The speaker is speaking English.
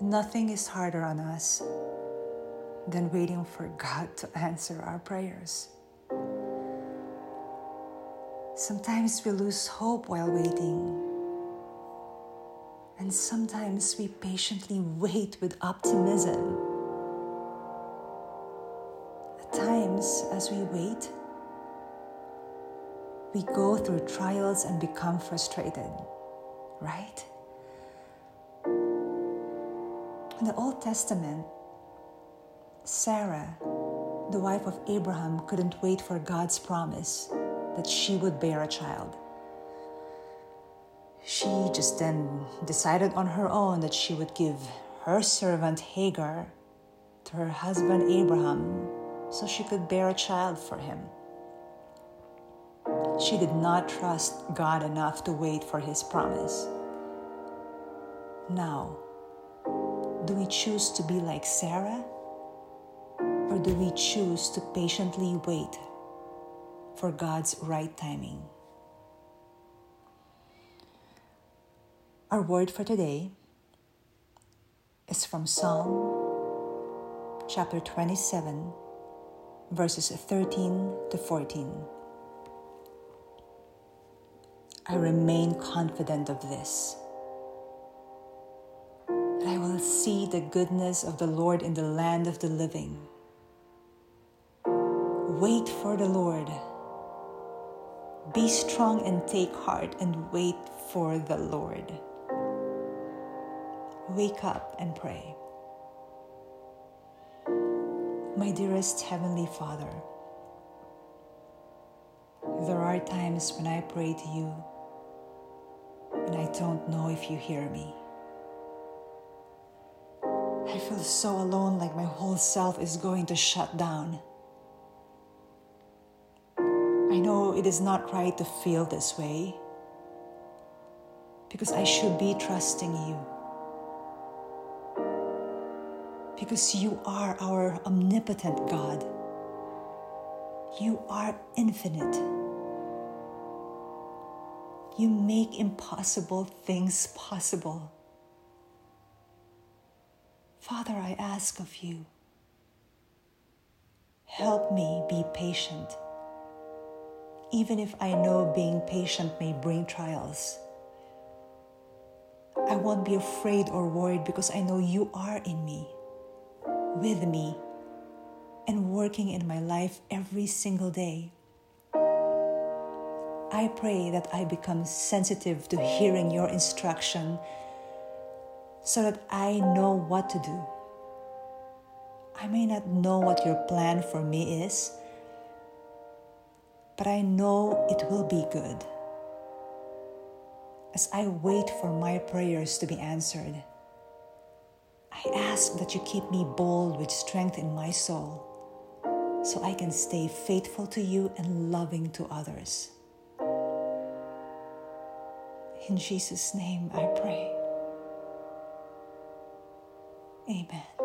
Nothing is harder on us than waiting for God to answer our prayers. Sometimes we lose hope while waiting. And sometimes we patiently wait with optimism. At times, as we wait, we go through trials and become frustrated, right? In the Old Testament, Sarah, the wife of Abraham, couldn't wait for God's promise that she would bear a child. She just then decided on her own that she would give her servant Hagar to her husband Abraham so she could bear a child for him. She did not trust God enough to wait for his promise. Now, do we choose to be like Sarah? Or do we choose to patiently wait for God's right timing? Our word for today is from Psalm chapter 27, verses 13 to 14. I remain confident of this. Will see the goodness of the Lord in the land of the living. Wait for the Lord. Be strong and take heart and wait for the Lord wake up and pray. My dearest Heavenly Father, there are times when I pray to you and I don't know if you hear me. I feel so alone, like my whole self is going to shut down. I know it is not right to feel this way because I should be trusting you because you are our omnipotent God. You are infinite. You make impossible things possible. Father, I ask of you, help me be patient, even if I know being patient may bring trials. I won't be afraid or worried because I know you are in me with me and working in my life every single day. I pray that I become sensitive to hearing your instruction so that I know what to do. I may not know what your plan for me is, but I know it will be good. As I wait for my prayers to be answered, I ask that you keep me bold with strength in my soul so I can stay faithful to you and loving to others. In Jesus' name I pray. Amen.